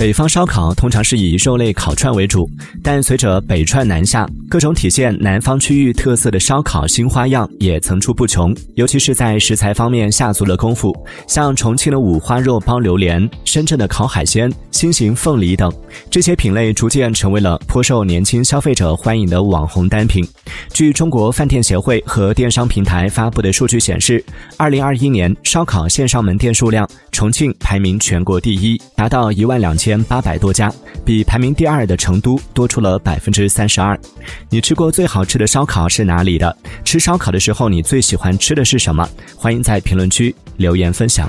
北方烧烤通常是以肉类烤串为主，但随着北串南下，各种体现南方区域特色的烧烤新花样也层出不穷。尤其是在食材方面下足了功夫，像重庆的五花肉包榴莲、深圳的烤海鲜、新型凤梨等，这些品类逐渐成为了颇受年轻消费者欢迎的网红单品。据中国饭店协会和电商平台发布的数据显示，二零二一年烧烤线上门店数量，重庆排名全国第一，达到一万两千。八百多家，比排名第二的成都多出了百分之三十二。你吃过最好吃的烧烤是哪里的？吃烧烤的时候，你最喜欢吃的是什么？欢迎在评论区留言分享。